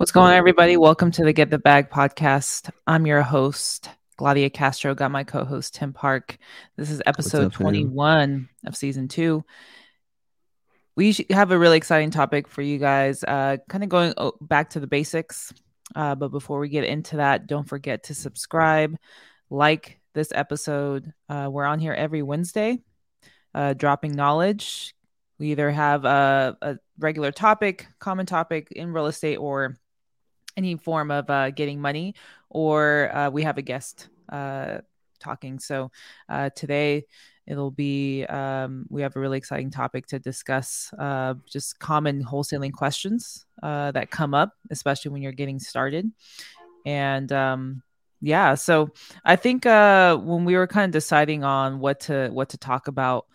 What's going on, everybody? Welcome to the Get the Bag podcast. I'm your host, Gladia Castro. Got my co host, Tim Park. This is episode up, 21 of season two. We have a really exciting topic for you guys, uh, kind of going back to the basics. Uh, but before we get into that, don't forget to subscribe, like this episode. Uh, we're on here every Wednesday, uh, dropping knowledge. We either have a, a regular topic, common topic in real estate, or any form of uh, getting money, or uh, we have a guest uh, talking. So uh, today it'll be um, we have a really exciting topic to discuss, uh, just common wholesaling questions uh, that come up, especially when you're getting started, and um, yeah. So I think when we were kind of deciding on what to what to talk about,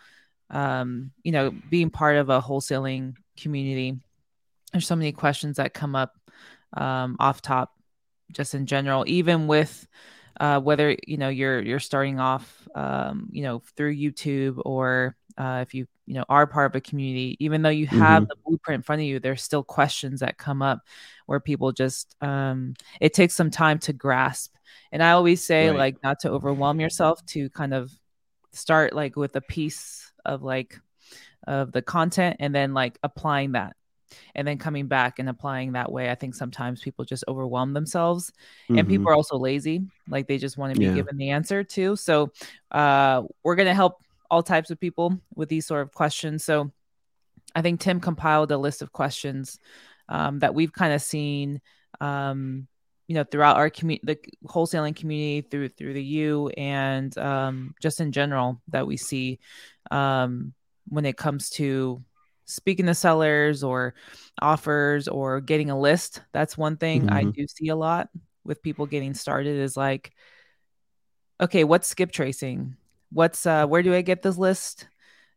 um, you know, being part of a wholesaling community there's so many questions that come up um, off top, just in general, even with uh, whether you know you're you're starting off, um, you know, through YouTube or uh, if you you know are part of a community, even though you have mm-hmm. the blueprint in front of you, there's still questions that come up where people just um, it takes some time to grasp. And I always say right. like not to overwhelm yourself, to kind of start like with a piece of like of the content and then like applying that and then coming back and applying that way i think sometimes people just overwhelm themselves mm-hmm. and people are also lazy like they just want to be yeah. given the answer too so uh, we're going to help all types of people with these sort of questions so i think tim compiled a list of questions um, that we've kind of seen um, you know throughout our community the wholesaling community through through the u and um, just in general that we see um, when it comes to speaking to sellers or offers or getting a list. That's one thing mm-hmm. I do see a lot with people getting started is like, okay, what's skip tracing? What's uh where do I get this list?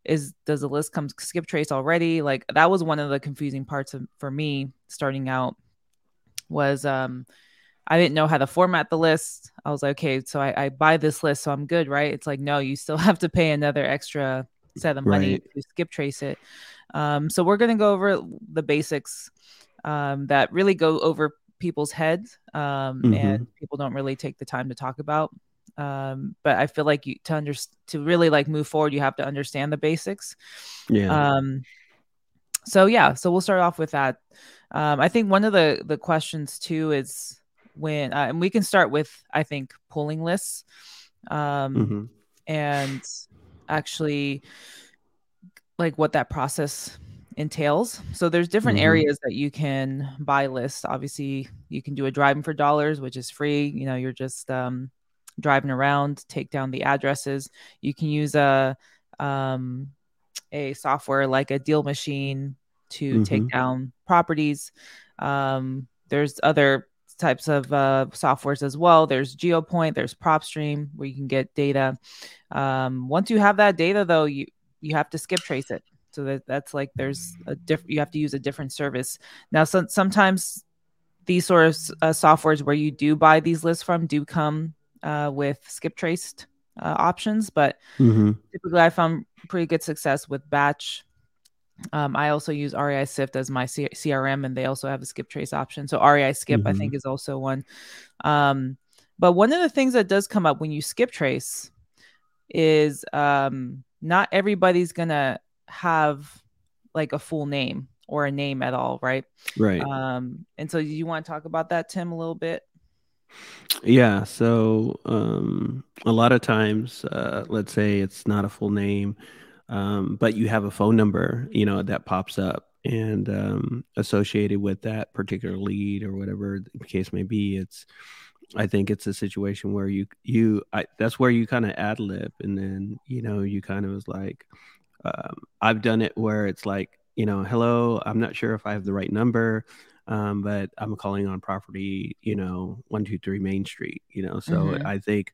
Is does the list come skip trace already? Like that was one of the confusing parts of, for me starting out was um I didn't know how to format the list. I was like, okay, so I, I buy this list, so I'm good, right? It's like, no, you still have to pay another extra set of money right. to skip trace it. Um, so we're going to go over the basics um, that really go over people's heads um, mm-hmm. and people don't really take the time to talk about. Um, but I feel like you to under to really like move forward, you have to understand the basics. Yeah. Um, so yeah, so we'll start off with that. Um, I think one of the the questions too is when, uh, and we can start with I think pulling lists, um, mm-hmm. and actually like what that process entails. So there's different mm-hmm. areas that you can buy lists. Obviously, you can do a driving for dollars, which is free. You know, you're just um, driving around, take down the addresses. You can use a um, a software like a deal machine to mm-hmm. take down properties. Um, there's other types of uh, softwares as well. There's GeoPoint, there's PropStream, where you can get data. Um, once you have that data, though, you you have to skip trace it. So that that's like there's a different you have to use a different service. Now, so, sometimes these sort of uh, softwares where you do buy these lists from do come uh, with skip traced uh, options, but mm-hmm. typically I found pretty good success with batch. Um, I also use REI Sift as my C- CRM, and they also have a skip trace option. So REI Skip, mm-hmm. I think, is also one. Um, but one of the things that does come up when you skip trace is um, not everybody's gonna have like a full name or a name at all, right? Right. Um, and so you want to talk about that, Tim, a little bit? Yeah. So um, a lot of times, uh, let's say it's not a full name, um, but you have a phone number, you know, that pops up and um, associated with that particular lead or whatever the case may be, it's I think it's a situation where you you I, that's where you kind of ad lib, and then you know you kind of was like, um, I've done it where it's like you know, hello, I'm not sure if I have the right number, um, but I'm calling on property, you know, one two three Main Street, you know. So mm-hmm. I think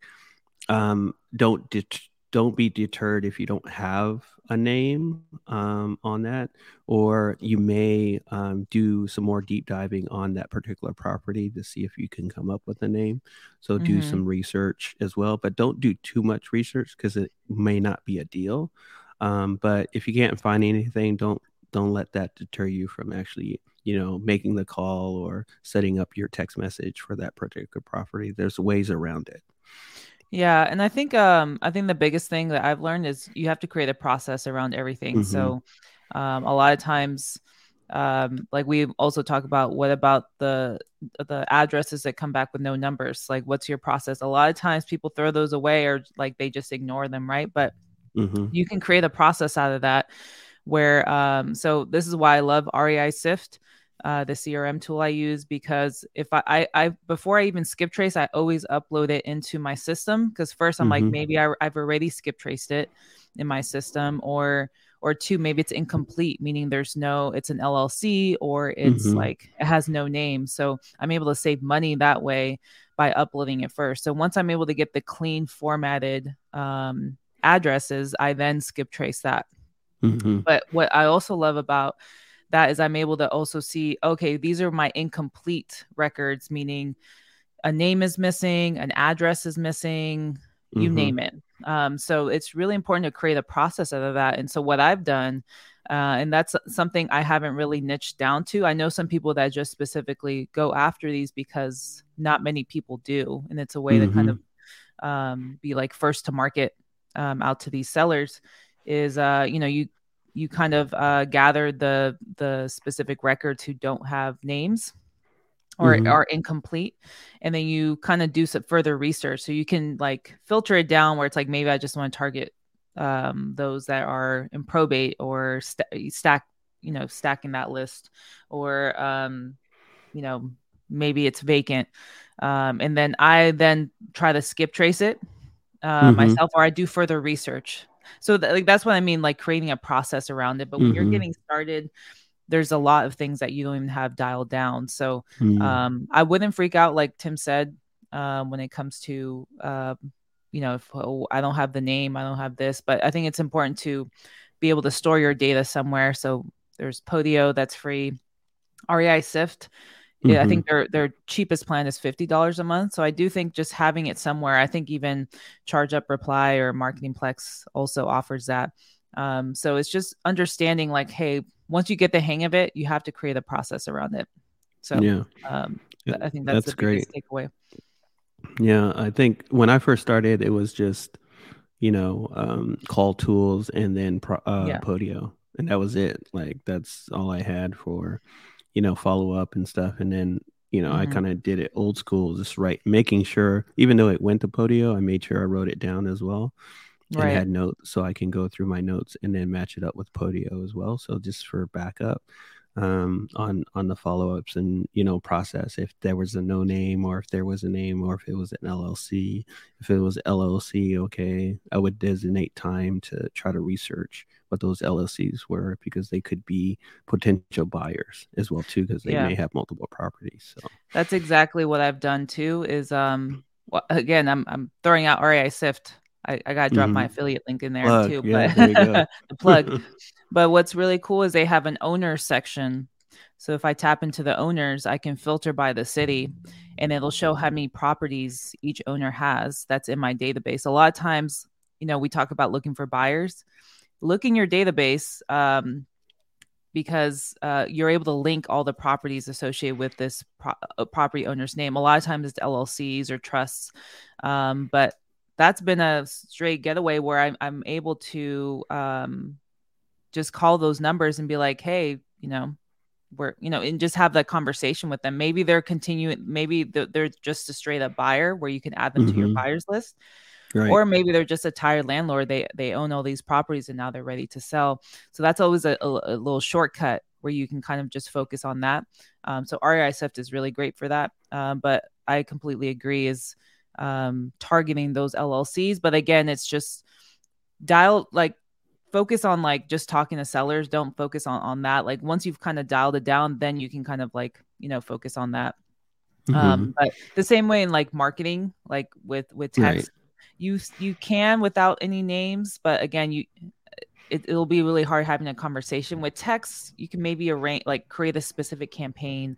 um, don't det- don't be deterred if you don't have a name um, on that, or you may um, do some more deep diving on that particular property to see if you can come up with a name. So mm-hmm. do some research as well, but don't do too much research because it may not be a deal. Um, but if you can't find anything, don't don't let that deter you from actually you know making the call or setting up your text message for that particular property there's ways around it yeah, and I think um I think the biggest thing that I've learned is you have to create a process around everything. Mm-hmm. So um a lot of times um like we also talk about what about the the addresses that come back with no numbers like what's your process a lot of times people throw those away or like they just ignore them right but mm-hmm. you can create a process out of that where um so this is why i love rei sift uh, the crm tool i use because if I, I, I before i even skip trace i always upload it into my system because first i'm mm-hmm. like maybe I, i've already skip traced it in my system or or two maybe it's incomplete meaning there's no it's an llc or it's mm-hmm. like it has no name so i'm able to save money that way by uploading it first so once i'm able to get the clean formatted um, addresses i then skip trace that mm-hmm. but what i also love about that is i'm able to also see okay these are my incomplete records meaning a name is missing an address is missing you mm-hmm. name it um, so it's really important to create a process out of that. And so what I've done, uh, and that's something I haven't really niched down to. I know some people that just specifically go after these because not many people do, and it's a way mm-hmm. to kind mm-hmm. of um, be like first to market um, out to these sellers. Is uh, you know you you kind of uh, gather the the specific records who don't have names or mm-hmm. are incomplete and then you kind of do some further research so you can like filter it down where it's like maybe i just want to target um, those that are in probate or st- stack you know stacking that list or um, you know maybe it's vacant um, and then i then try to skip trace it uh, mm-hmm. myself or i do further research so th- like that's what i mean like creating a process around it but when mm-hmm. you're getting started there's a lot of things that you don't even have dialed down. So mm. um, I wouldn't freak out, like Tim said, uh, when it comes to, uh, you know, if oh, I don't have the name, I don't have this, but I think it's important to be able to store your data somewhere. So there's Podio that's free, REI Sift. Mm-hmm. Yeah, I think mm-hmm. their their cheapest plan is fifty dollars a month. So I do think just having it somewhere. I think even ChargedUpReply or Marketingplex also offers that. Um, so it's just understanding like, hey, once you get the hang of it, you have to create a process around it. So yeah, um, I think that's, that's the great takeaway. Yeah, I think when I first started, it was just you know um, call tools and then uh, yeah. Podio, and that was it. Like that's all I had for you know follow up and stuff, and then you know, mm-hmm. I kind of did it old school, just right, making sure, even though it went to Podio, I made sure I wrote it down as well right. and had notes so I can go through my notes and then match it up with Podio as well. So just for backup um, on on the follow ups and you know process if there was a no name or if there was a name or if it was an LLC. If it was LLC, okay, I would designate time to try to research what those LLCs were because they could be potential buyers as well too because they yeah. may have multiple properties. So that's exactly what I've done too. Is um well, again I'm I'm throwing out REI Sift I, I gotta drop mm-hmm. my affiliate link in there plug. too. Yeah, but there the plug. but what's really cool is they have an owner section. So if I tap into the owners, I can filter by the city and it'll show how many properties each owner has that's in my database. A lot of times, you know, we talk about looking for buyers. Look in your database um, because uh, you're able to link all the properties associated with this pro- uh, property owner's name. A lot of times it's LLCs or trusts, um, but that's been a straight getaway where I'm, I'm able to um, just call those numbers and be like, hey, you know, we're, you know, and just have that conversation with them. Maybe they're continuing, maybe they're, just a straight up buyer where you can add them mm-hmm. to your mm-hmm. buyers list. Right. Or maybe they're just a tired landlord. They they own all these properties and now they're ready to sell. So that's always a, a, a little shortcut where you can kind of just focus on that. Um, so REI Sift is really great for that. Um, but I completely agree. Is um, targeting those LLCs. But again, it's just dial like focus on like just talking to sellers. Don't focus on on that. Like once you've kind of dialed it down, then you can kind of like you know focus on that. Mm-hmm. Um, but the same way in like marketing, like with with text, right. you you can without any names, but again, you it, will be really hard having a conversation with text. You can maybe arrange like create a specific campaign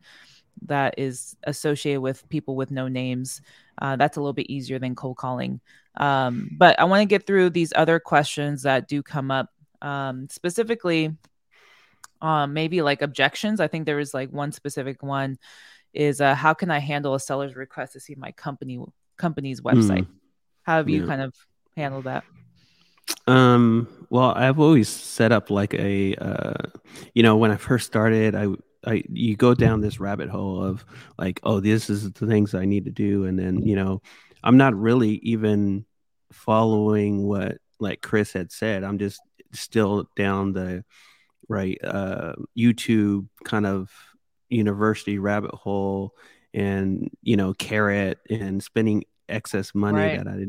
that is associated with people with no names. Uh, that's a little bit easier than cold calling. Um, but I want to get through these other questions that do come up. Um, specifically, um, maybe like objections. I think there was like one specific one is uh, how can I handle a seller's request to see my company company's website? Mm. How have you yeah. kind of handled that? Um, well, I've always set up like a, uh, you know, when I first started, I, I, you go down this rabbit hole of like, oh, this is the things I need to do, and then you know, I'm not really even following what like Chris had said. I'm just still down the right uh, YouTube kind of university rabbit hole, and you know, carrot and spending excess money right. that I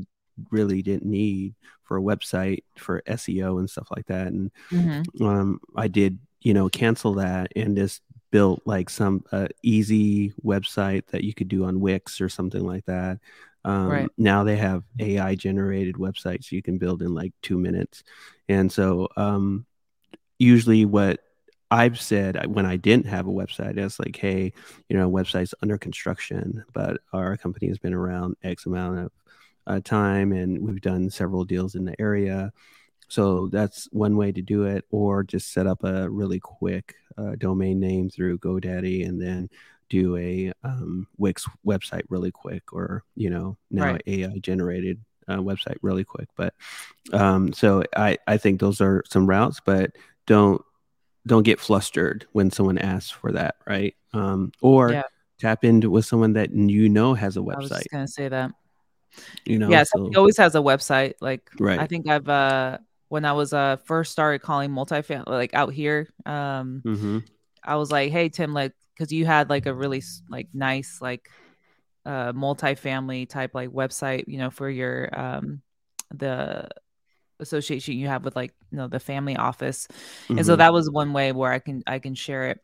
really didn't need for a website for SEO and stuff like that. And mm-hmm. um, I did, you know, cancel that and just built like some uh, easy website that you could do on Wix or something like that. Um, right. Now they have AI generated websites you can build in like two minutes. And so um, usually what I've said when I didn't have a website, it's like, hey, you know, website's under construction, but our company has been around X amount of uh, time and we've done several deals in the area. So that's one way to do it, or just set up a really quick uh, domain name through GoDaddy and then do a um, Wix website really quick, or you know now right. AI generated uh, website really quick. But um, so I I think those are some routes, but don't don't get flustered when someone asks for that, right? Um, or yeah. tap into with someone that you know has a website. I was just gonna say that. You know, yeah, so, always has a website. Like, right. I think I've uh when I was uh first started calling multifamily like out here, um, mm-hmm. I was like, hey Tim, like, because you had like a really like nice like uh multifamily type like website, you know, for your um the association you have with like you know the family office mm-hmm. and so mm-hmm. that was one way where i can i can share it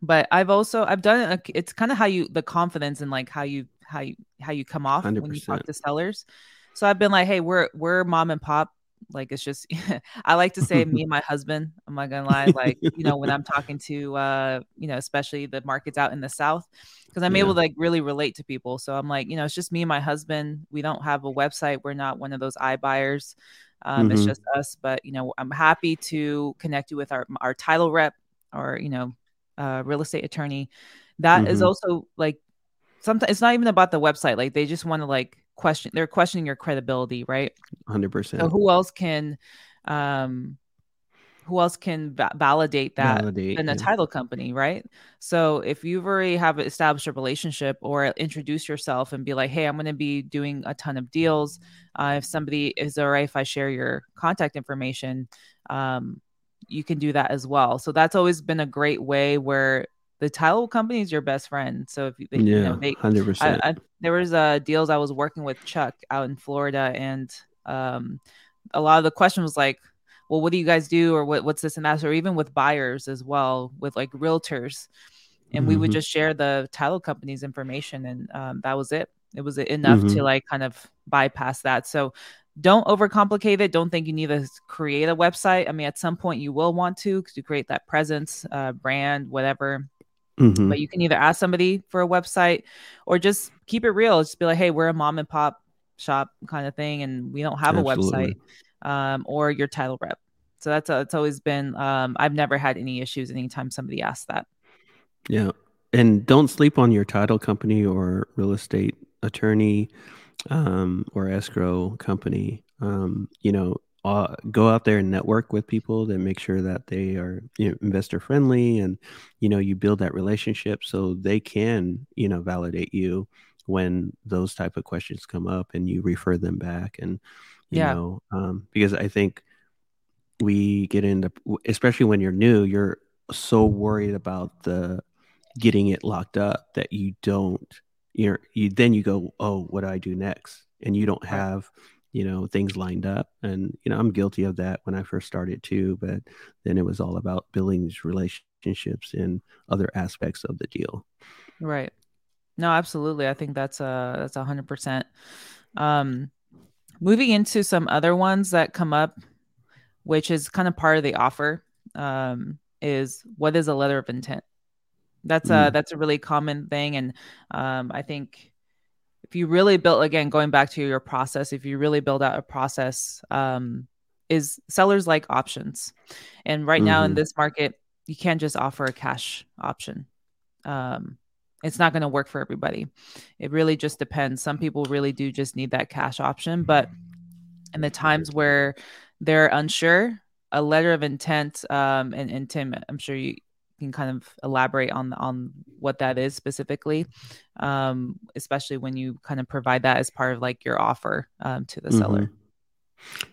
but i've also i've done it it's kind of how you the confidence and like how you how you how you come off 100%. when you talk to sellers so i've been like hey we're we're mom and pop like it's just i like to say me and my husband i'm not gonna lie like you know when i'm talking to uh you know especially the markets out in the south because i'm yeah. able to like really relate to people so i'm like you know it's just me and my husband we don't have a website we're not one of those iBuyers um, mm-hmm. It's just us, but you know, I'm happy to connect you with our our title rep or you know, uh, real estate attorney. That mm-hmm. is also like sometimes it's not even about the website. Like they just want to like question. They're questioning your credibility, right? Hundred percent. So who else can um who else can va- validate that validate, than a yeah. title company, right? So if you've already have established a relationship or introduce yourself and be like, hey, I'm going to be doing a ton of deals. Uh, if somebody is all right if I share your contact information, um, you can do that as well. So that's always been a great way where the title company is your best friend. So if you, yeah, you know, they, 100%. I, I, there was uh, deals I was working with Chuck out in Florida, and um, a lot of the question was like, well, what do you guys do? Or what, what's this and that? Or even with buyers as well, with like realtors. And mm-hmm. we would mm-hmm. just share the title company's information. And um, that was it. It was enough mm-hmm. to like kind of bypass that. So don't overcomplicate it. Don't think you need to create a website. I mean, at some point you will want to to create that presence, uh, brand, whatever. Mm-hmm. But you can either ask somebody for a website or just keep it real. Just be like, hey, we're a mom and pop shop kind of thing, and we don't have Absolutely. a website um, or your title rep. So that's a, it's always been. Um, I've never had any issues anytime somebody asks that. Yeah, and don't sleep on your title company or real estate attorney um, or escrow company. Um, you know, uh, go out there and network with people that make sure that they are you know, investor friendly and you know you build that relationship so they can you know validate you when those type of questions come up and you refer them back and you yeah. know um, because i think we get into especially when you're new you're so worried about the getting it locked up that you don't you're you then you go oh what do i do next and you don't have you know things lined up and you know i'm guilty of that when i first started too but then it was all about building these relationships and other aspects of the deal right no absolutely i think that's a that's a hundred percent um moving into some other ones that come up, which is kind of part of the offer, um, is what is a letter of intent? That's mm. a that's a really common thing, and um, I think if you really build again, going back to your process, if you really build out a process, um, is sellers like options, and right mm-hmm. now in mm-hmm. this market, you can't just offer a cash option. Um, it's not going to work for everybody. It really just depends. Some people really do just need that cash option, but in the times where they're unsure, a letter of intent, um, and, and Tim, I'm sure you can kind of elaborate on on what that is specifically, um, especially when you kind of provide that as part of like your offer um, to the mm-hmm. seller.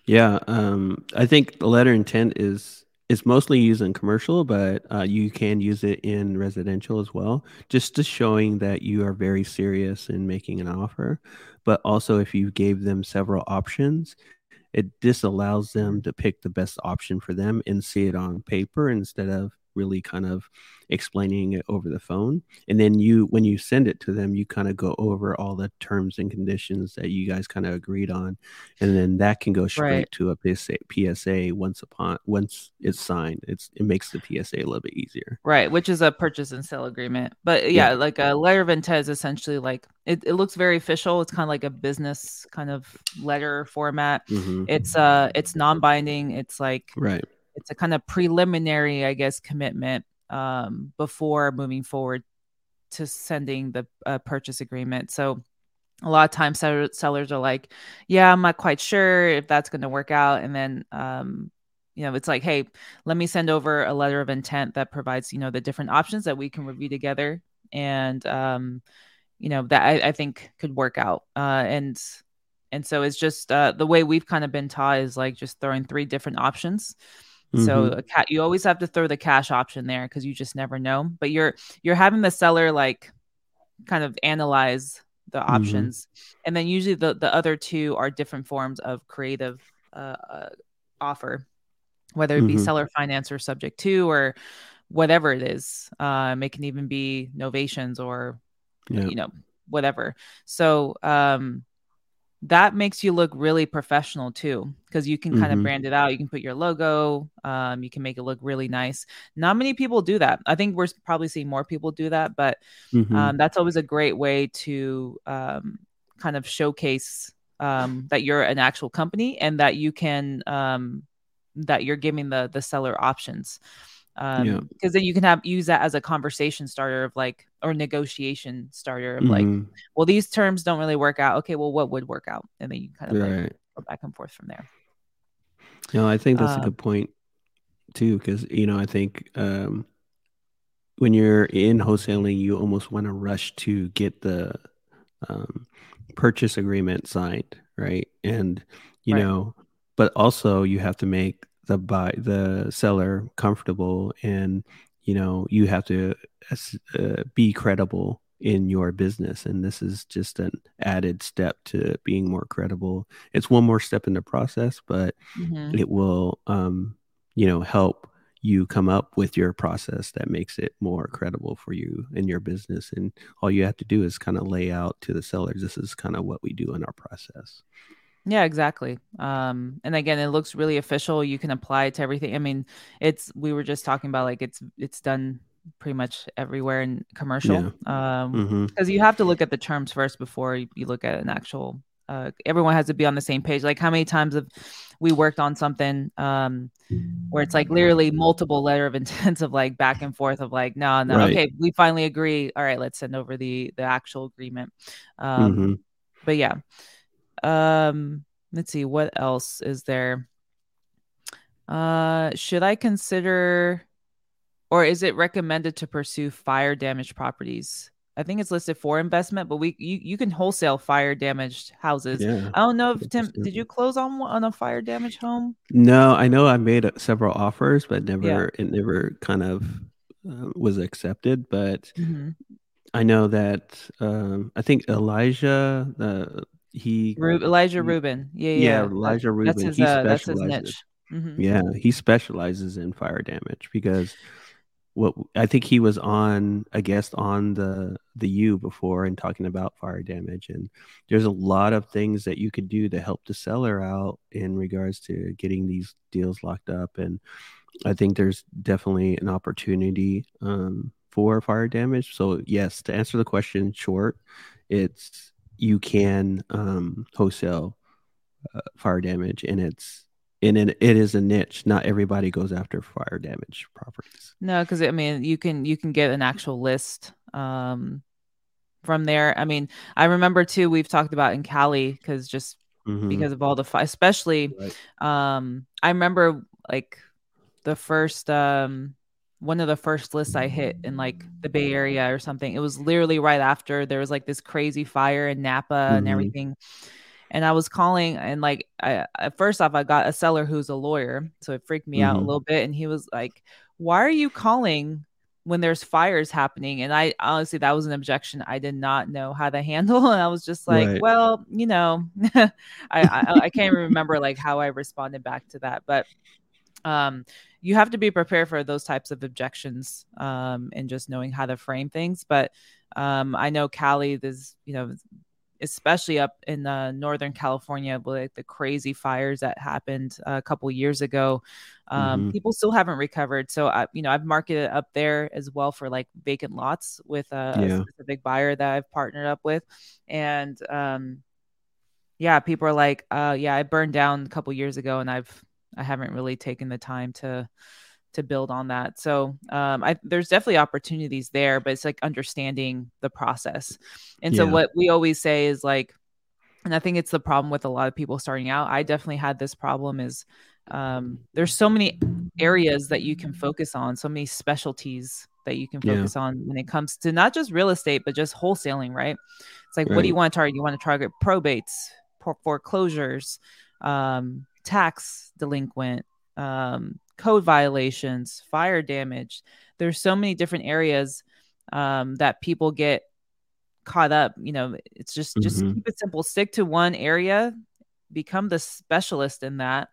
Yeah, um, I think the letter intent is it's mostly used in commercial, but uh, you can use it in residential as well, just to showing that you are very serious in making an offer. But also, if you gave them several options, it disallows them to pick the best option for them and see it on paper instead of really kind of explaining it over the phone. And then you when you send it to them you kind of go over all the terms and conditions that you guys kind of agreed on. And then that can go straight right. to a PSA, PSA once upon once it's signed. It's it makes the PSA a little bit easier. Right which is a purchase and sale agreement. But yeah, yeah. like a letter of intent is essentially like it, it looks very official. It's kind of like a business kind of letter format. Mm-hmm. it's uh it's non-binding. It's like right it's a kind of preliminary, I guess, commitment um, before moving forward to sending the uh, purchase agreement. So a lot of times sellers are like, yeah, I'm not quite sure if that's going to work out. And then, um, you know, it's like, hey, let me send over a letter of intent that provides, you know, the different options that we can review together. And, um, you know, that I, I think could work out. Uh, and, and so it's just uh, the way we've kind of been taught is like just throwing three different options Mm-hmm. So a cat, you always have to throw the cash option there because you just never know. But you're you're having the seller like kind of analyze the mm-hmm. options, mm-hmm. and then usually the the other two are different forms of creative uh, uh, offer, whether it be mm-hmm. seller finance or subject to or whatever it is. Um, it can even be novations or yeah. you know whatever. So um, that makes you look really professional too because you can kind mm-hmm. of brand it out you can put your logo um, you can make it look really nice not many people do that i think we're probably seeing more people do that but mm-hmm. um, that's always a great way to um, kind of showcase um, that you're an actual company and that you can um, that you're giving the the seller options um yeah. because then you can have use that as a conversation starter of like or negotiation starter of mm-hmm. like well these terms don't really work out okay well what would work out and then you kind of right. like go back and forth from there no i think that's a uh, good point too because you know i think um when you're in wholesaling you almost want to rush to get the um, purchase agreement signed right and you right. know but also you have to make the buy the seller comfortable and you know you have to uh, be credible in your business. And this is just an added step to being more credible. It's one more step in the process but mm-hmm. it will um you know help you come up with your process that makes it more credible for you in your business. And all you have to do is kind of lay out to the sellers this is kind of what we do in our process yeah, exactly. Um, and again, it looks really official. You can apply it to everything. I mean, it's we were just talking about like it's it's done pretty much everywhere in commercial. Yeah. Um, because mm-hmm. you have to look at the terms first before you, you look at an actual. Uh, everyone has to be on the same page. Like how many times have we worked on something um, where it's like literally multiple letter of intents of like back and forth of like no no right. okay we finally agree all right let's send over the the actual agreement. Um, mm-hmm. But yeah. Um, let's see what else is there. Uh, should I consider, or is it recommended to pursue fire damaged properties? I think it's listed for investment, but we you, you can wholesale fire damaged houses. Yeah, I don't know if Tim, did you close on on a fire damaged home? No, I know I made several offers, but never yeah. it never kind of uh, was accepted. But mm-hmm. I know that um, I think Elijah, uh, he Ru- Elijah Rubin. Yeah, yeah, yeah. Elijah Rubin. That's his, he uh, that's his niche. Mm-hmm. Yeah, he specializes in fire damage because what I think he was on a guest on the the U before and talking about fire damage and there's a lot of things that you could do to help the seller out in regards to getting these deals locked up and I think there's definitely an opportunity um, for fire damage. So yes, to answer the question short, it's you can um, wholesale uh, fire damage, and it's and it, it is a niche. Not everybody goes after fire damage properties. No, because I mean, you can you can get an actual list um, from there. I mean, I remember too. We've talked about in Cali because just mm-hmm. because of all the fire, especially. Right. Um, I remember like the first um one of the first lists I hit in like the Bay Area or something. It was literally right after there was like this crazy fire in Napa mm-hmm. and everything. And I was calling and like I first off I got a seller who's a lawyer, so it freaked me mm-hmm. out a mm-hmm. little bit. And he was like, "Why are you calling when there's fires happening?" And I honestly that was an objection I did not know how to handle. And I was just like, right. "Well, you know, I, I I can't remember like how I responded back to that, but um you have to be prepared for those types of objections um, and just knowing how to frame things. But um, I know Cali, there's, you know, especially up in uh, Northern California, with like the crazy fires that happened a couple years ago, um, mm-hmm. people still haven't recovered. So, I, you know, I've marketed up there as well for like vacant lots with a, yeah. a specific buyer that I've partnered up with. And, um, yeah, people are like, uh, yeah, I burned down a couple years ago and I've I haven't really taken the time to to build on that. So um, I, there's definitely opportunities there, but it's like understanding the process. And yeah. so what we always say is like, and I think it's the problem with a lot of people starting out. I definitely had this problem is um, there's so many areas that you can focus on, so many specialties that you can focus yeah. on when it comes to not just real estate, but just wholesaling, right? It's like, right. what do you want to target? You want to target probates, foreclosures, um, tax delinquent, um, code violations, fire damage. There's so many different areas um, that people get caught up. You know, it's just mm-hmm. just keep it simple. Stick to one area, become the specialist in that.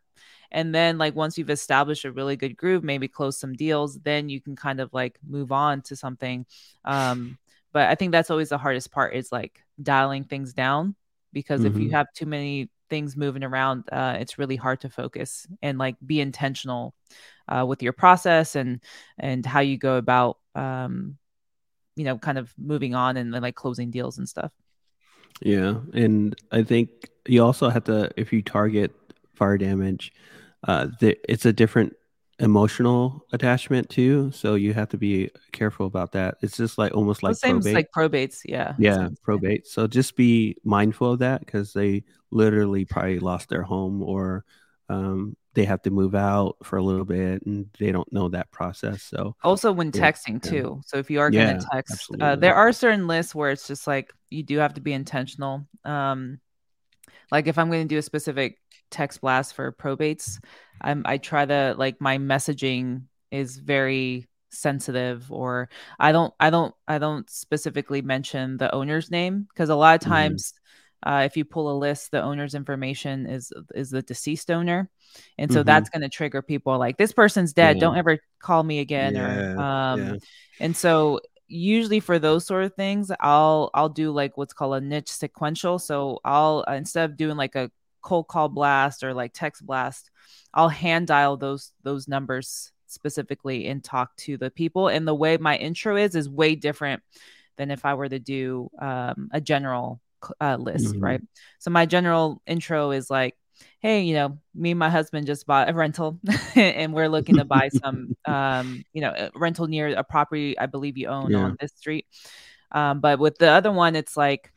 And then like once you've established a really good groove, maybe close some deals, then you can kind of like move on to something. Um, but I think that's always the hardest part is like dialing things down because mm-hmm. if you mm-hmm. have too many things moving around, uh, it's really hard to focus and like be intentional uh, with your process and and how you go about um, you know kind of moving on and, and like closing deals and stuff. Yeah, and I think you also have to if you target fire damage, uh, the, it's a different emotional attachment too so you have to be careful about that it's just like almost like same probate. like probates yeah yeah probate so just be mindful of that because they literally probably lost their home or um, they have to move out for a little bit and they don't know that process so also when yeah, texting yeah. too so if you are going to text uh, there are certain lists where it's just like you do have to be intentional um like if i'm going to do a specific text blast for probates I'm I try to like my messaging is very sensitive or I don't I don't I don't specifically mention the owner's name because a lot of mm-hmm. times mm-hmm. uh, if you pull a list the owner's information is is the deceased owner and so mm-hmm. that's going to trigger people like this person's dead don't ever call me again yeah, or um yeah. and so usually for those sort of things I'll I'll do like what's called a niche sequential so I'll instead of doing like a cold call blast or like text blast I'll hand dial those those numbers specifically and talk to the people. And the way my intro is is way different than if I were to do um, a general uh, list, mm-hmm. right? So my general intro is like, hey, you know, me and my husband just bought a rental and we're looking to buy some, um, you know, rental near a property I believe you own yeah. on this street. Um, but with the other one, it's like,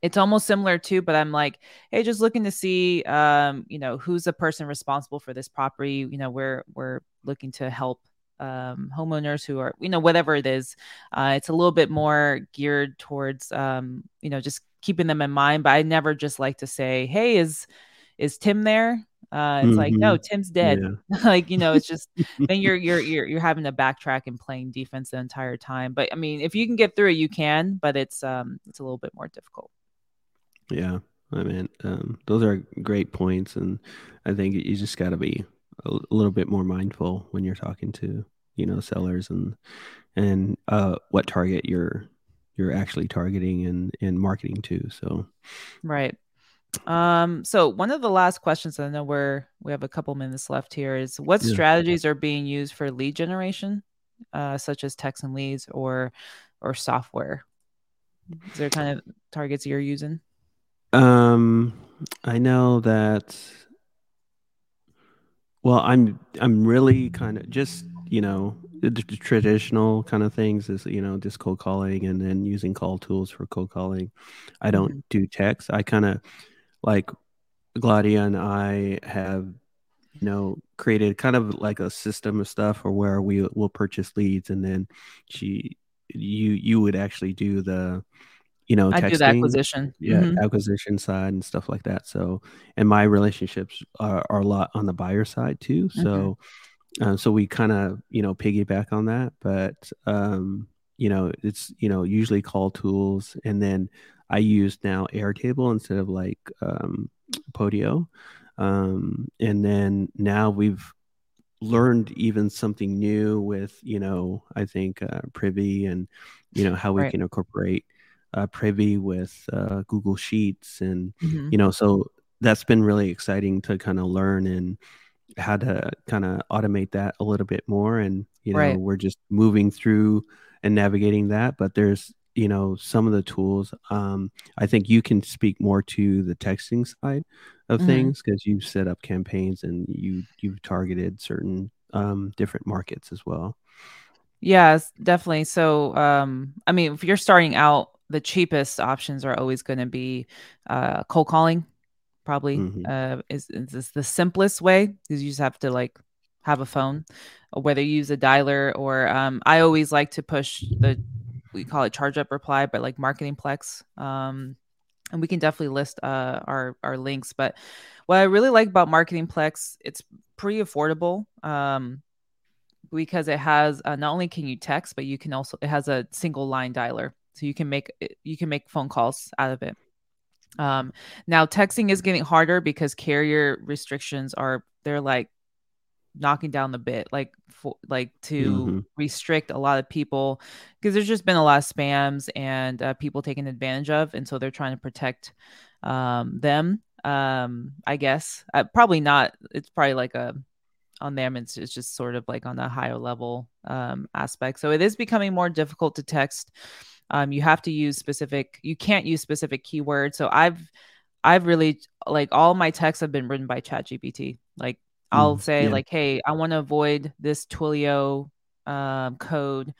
it's almost similar too but i'm like hey just looking to see um you know who's the person responsible for this property you know we're we're looking to help um homeowners who are you know whatever it is uh it's a little bit more geared towards um you know just keeping them in mind but i never just like to say hey is is tim there uh it's mm-hmm. like no tim's dead yeah. like you know it's just then you're you're you're you're having to backtrack and playing defense the entire time but i mean if you can get through it you can but it's um it's a little bit more difficult yeah, I mean, um, those are great points, and I think you just got to be a, a, little bit more mindful when you're talking to you know sellers and and uh, what target you're you're actually targeting and and marketing to. So, right. Um, so one of the last questions I know we're we have a couple minutes left here is what yeah. strategies are being used for lead generation, uh, such as text and leads or or software? Is there kind of targets you're using? Um, I know that Well, I'm I'm really kind of just you know the, the, traditional kind of things is you know just cold calling and then using call tools for cold calling. I don't mm-hmm. do text. I kind of like Gladia and I have you know created kind of like a system of stuff or where we will purchase leads and then she you you would actually do the you know, I texting, do the acquisition, yeah, mm-hmm. acquisition side and stuff like that. So, and my relationships are, are a lot on the buyer side too. So, mm-hmm. uh, so we kind of you know piggyback on that, but um, you know, it's you know usually call tools, and then I use now Airtable instead of like um, Podio, um, and then now we've learned even something new with you know I think uh, Privy and you know how we right. can incorporate uh, Privy with uh, Google Sheets, and mm-hmm. you know, so that's been really exciting to kind of learn and how to kind of automate that a little bit more. And you know, right. we're just moving through and navigating that. But there's you know some of the tools. Um, I think you can speak more to the texting side of mm-hmm. things because you've set up campaigns and you you've targeted certain um, different markets as well. Yes, definitely. So, um, I mean, if you're starting out the cheapest options are always going to be uh, cold calling. Probably mm-hmm. uh, is, is the simplest way because you just have to like have a phone, whether you use a dialer or um, I always like to push the we call it ChargedUpReply, but like marketing plex. Um, and we can definitely list uh, our our links. But what I really like about marketing plex, it's pretty affordable. Um, because it has uh, not only can you text, but you can also it has a single line dialer so you can make you can make phone calls out of it um, now texting is getting harder because carrier restrictions are they're like knocking down the bit like for, like to mm-hmm. restrict a lot of people because there's just been a lot of spams and uh, people taking advantage of and so they're trying to protect um, them um, i guess. Uh, probably not it's probably like a on them it's, it's just sort of like on a higher level um, aspect. So it is becoming more difficult to text. Um, you have to use specific you can't use specific keywords. So i've i've really like all my texts have been written by chat gpt like i'll mm, say yeah. like hey i want to avoid this twilio um, code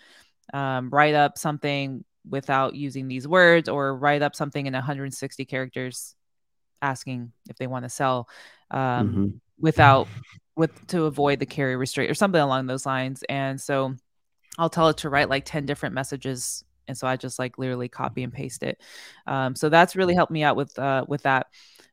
um, write up something without using these words or write up something in 160 characters asking if they want to sell um, mm-hmm. without with to avoid the carry restraint or something along those lines and so i'll tell it to write like 10 different messages and so I just like literally copy and paste it. Um, so that's really helped me out with uh, with that.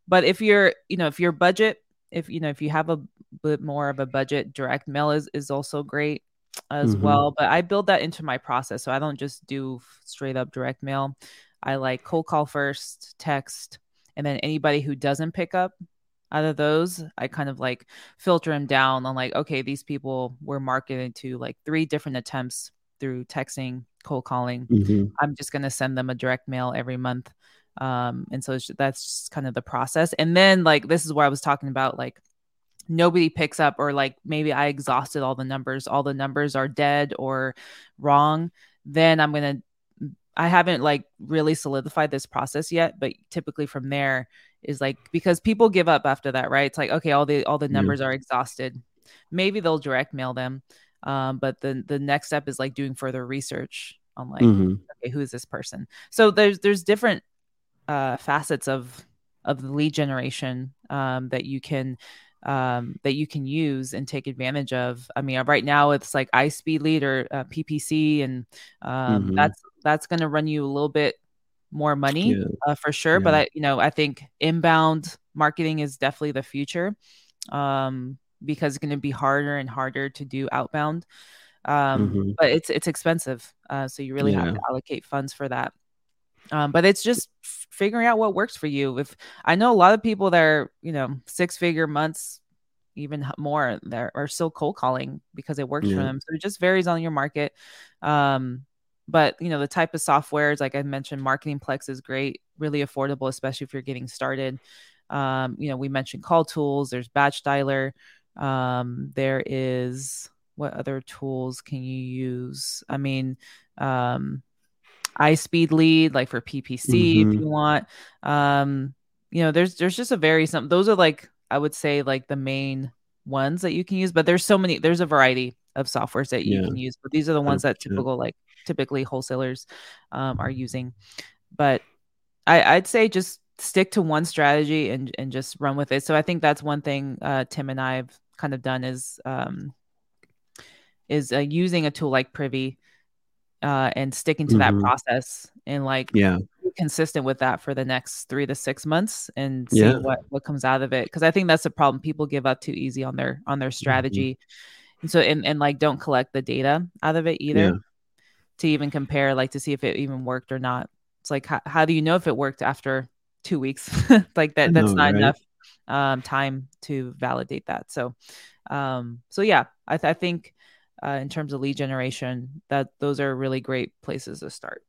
But if you're, you know, if your budget, if you know, if you have a bit more of a budget, direct mail is is also great as mm-hmm. well. But I build that into my process, so I don't just do straight up direct mail. I like cold call first, text, and then anybody who doesn't pick up out of those, I kind of like filter them down on like, okay, these people were marketed to like three different attempts through texting, cold calling. Mm-hmm. I'm just going to send them a direct mail every month. Um, and so that's just kind of the process. And then, like, this is where I was talking about, like, nobody picks up, or like maybe I exhausted all the numbers, all the numbers are dead or wrong. Then I'm going to, I haven't like really solidified this process yet, but typically from there is like because people give up after that, right? It's like, okay, all the all the numbers yeah. are exhausted. Maybe they'll direct mail them. Um, but the the next step is like doing further research on like mm-hmm. okay, who is this person? So there's there's different uh, facets of of the lead generation um, that you can um, that you can use and take advantage of. I mean, right now it's like iSpeed Lead or uh, PPC, and um, mm-hmm. that's that's going to run you a little bit more money yeah. uh, for sure. Yeah. But I, you know, I think inbound marketing is definitely the future. Um, because it's going to be harder and harder to do outbound. Um, mm-hmm. But it's it's expensive, uh, so you really yeah. have to allocate funds for that. Um, but it's just f- figuring out what works for you. If I know a lot of people that are you know six figure months, even more, that are still cold calling because it works yeah. for them. So it just varies on your market. Um, but you know the type of softwares like i mentioned marketing plex is great really affordable especially if you're getting started um, you know we mentioned call tools there's batch dialer um, there is what other tools can you use? I mean, um, iSpeed lead, like for PPC, mm-hmm. if you want. Um, you know, there's there's just a very some those are like I would say like the main ones that you can use, but there's so many. There's a variety of softwares that you yeah. can use, but these are the ones 100%. that typical like typically wholesalers um, are using. But I, I'd say just stick to one strategy and and just run with it. So I think that's one thing uh, Tim and I have kind of done is um, is uh, using a tool like Privy uh, and sticking to mm-hmm. that process and like yeah consistent with that for the next three to six months and see yeah. what what comes out of it because i think that's the problem people give up too easy on their on their mm-hmm. strategy mm-hmm. and so and, and like don't collect the data out of it either yeah. to even compare like to see if it even worked or not it's like how, how do you know if it worked after two weeks like that that's not right? enough um, time to validate that so um so yeah i, th- I think uh, in terms of lead generation that those are really great places to start.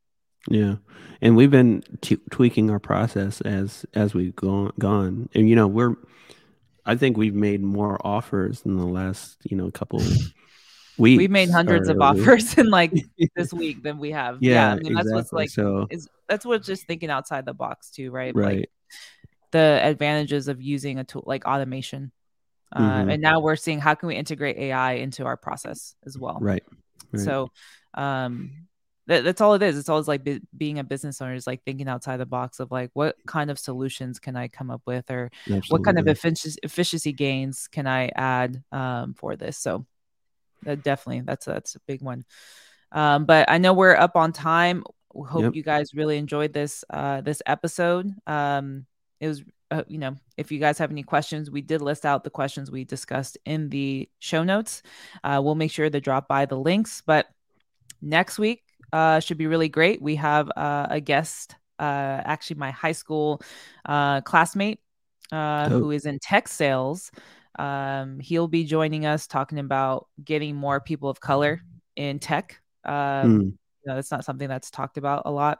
Yeah. And we've been t- tweaking our process as as we've gone gone. And you know we're i think we've made more offers in the last you know couple weeks we've made hundreds of offers in like this week than we have. Yeah, yeah I mean exactly. that's what's like so is that's what's just thinking outside the box too right? Right. like the advantages of using a tool like automation mm-hmm. and now we're seeing how can we integrate ai into our process as well right, right. so um that, that's all it is it's always like being a business owner is like thinking outside the box of like what kind of solutions can i come up with or Absolutely. what kind of efficiency, efficiency gains can i add um, for this so that definitely that's that's a big one um, but i know we're up on time we hope yep. you guys really enjoyed this uh, this episode um, it was uh, you know, if you guys have any questions, we did list out the questions we discussed in the show notes. Uh, we'll make sure to drop by the links. But next week uh, should be really great. We have uh, a guest, uh, actually, my high school uh, classmate oh. who is in tech sales. Um, he'll be joining us talking about getting more people of color in tech. Um, mm you know, that's not something that's talked about a lot.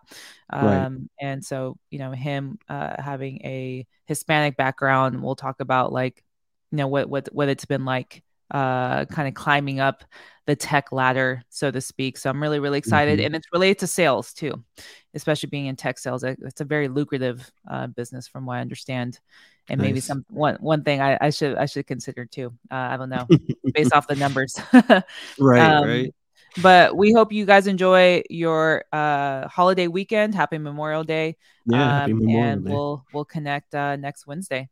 Um, right. And so, you know, him uh, having a Hispanic background, we'll talk about like, you know, what what what it's been like, uh, kind of climbing up the tech ladder, so to speak. So I'm really really excited, mm-hmm. and it's related to sales too, especially being in tech sales. It's a very lucrative uh, business, from what I understand. And nice. maybe some one one thing I, I should I should consider too. Uh, I don't know, based off the numbers. right, um, right but we hope you guys enjoy your uh, holiday weekend. Happy Memorial Day. Yeah, um, Memorial and Day. we'll we'll connect uh, next Wednesday.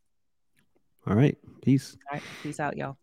All right. Peace. All right. Peace out, y'all.